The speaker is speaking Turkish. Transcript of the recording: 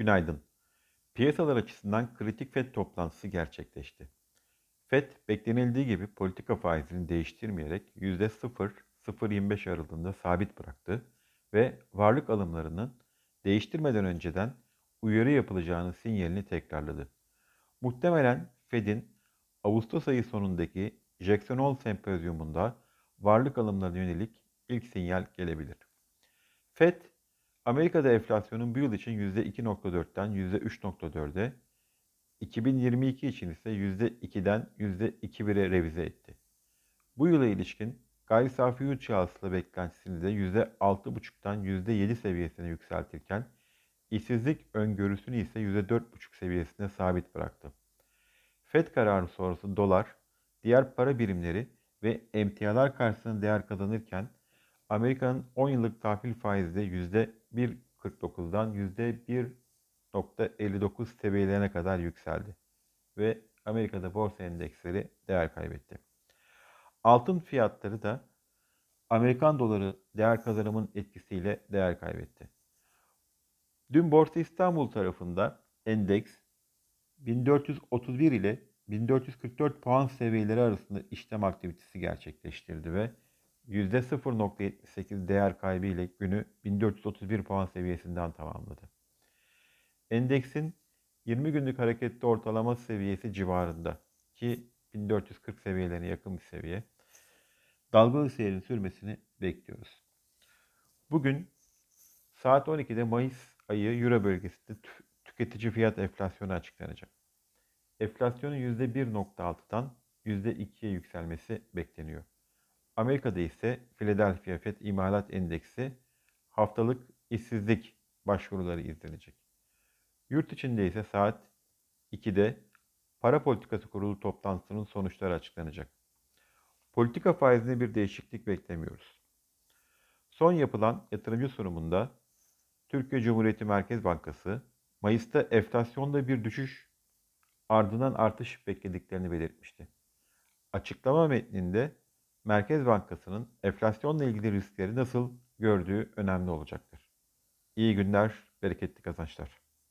Günaydın. Piyasalar açısından kritik FED toplantısı gerçekleşti. FED beklenildiği gibi politika faizini değiştirmeyerek %0-0.25 aralığında sabit bıraktı ve varlık alımlarının değiştirmeden önceden uyarı yapılacağını sinyalini tekrarladı. Muhtemelen Fed'in Ağustos ayı sonundaki Jackson Hole sempozyumunda varlık alımlarına yönelik ilk sinyal gelebilir. FED Amerika'da enflasyonun bu yıl için %2.4'ten %3.4'e, 2022 için ise %2'den %2.1'e revize etti. Bu yıla ilişkin gayri safi yurt içi beklentisini de %6.5'tan %7 seviyesine yükseltirken, işsizlik öngörüsünü ise %4.5 seviyesine sabit bıraktı. FED kararı sonrası dolar, diğer para birimleri ve emtialar karşısında değer kazanırken, Amerika'nın 10 yıllık tahvil faizi de %1.49'dan %1.59 seviyelerine kadar yükseldi ve Amerika'da borsa endeksleri değer kaybetti. Altın fiyatları da Amerikan doları değer kazanımın etkisiyle değer kaybetti. Dün Borsa İstanbul tarafında endeks 1431 ile 1444 puan seviyeleri arasında işlem aktivitesi gerçekleştirdi ve %0.78 değer kaybı ile günü 1431 puan seviyesinden tamamladı. Endeksin 20 günlük hareketli ortalama seviyesi civarında ki 1440 seviyelerine yakın bir seviye. Dalgalı seyrin sürmesini bekliyoruz. Bugün saat 12'de Mayıs ayı Euro bölgesinde tüketici fiyat enflasyonu açıklanacak. Enflasyonun %1.6'dan %2'ye yükselmesi bekleniyor. Amerika'da ise Philadelphia Fed İmalat Endeksi haftalık işsizlik başvuruları izlenecek. Yurt içinde ise saat 2'de Para Politikası Kurulu toplantısının sonuçları açıklanacak. Politika faizinde bir değişiklik beklemiyoruz. Son yapılan yatırımcı sunumunda Türkiye Cumhuriyeti Merkez Bankası Mayıs'ta enflasyonda bir düşüş ardından artış beklediklerini belirtmişti. Açıklama metninde Merkez Bankası'nın enflasyonla ilgili riskleri nasıl gördüğü önemli olacaktır. İyi günler, bereketli kazançlar.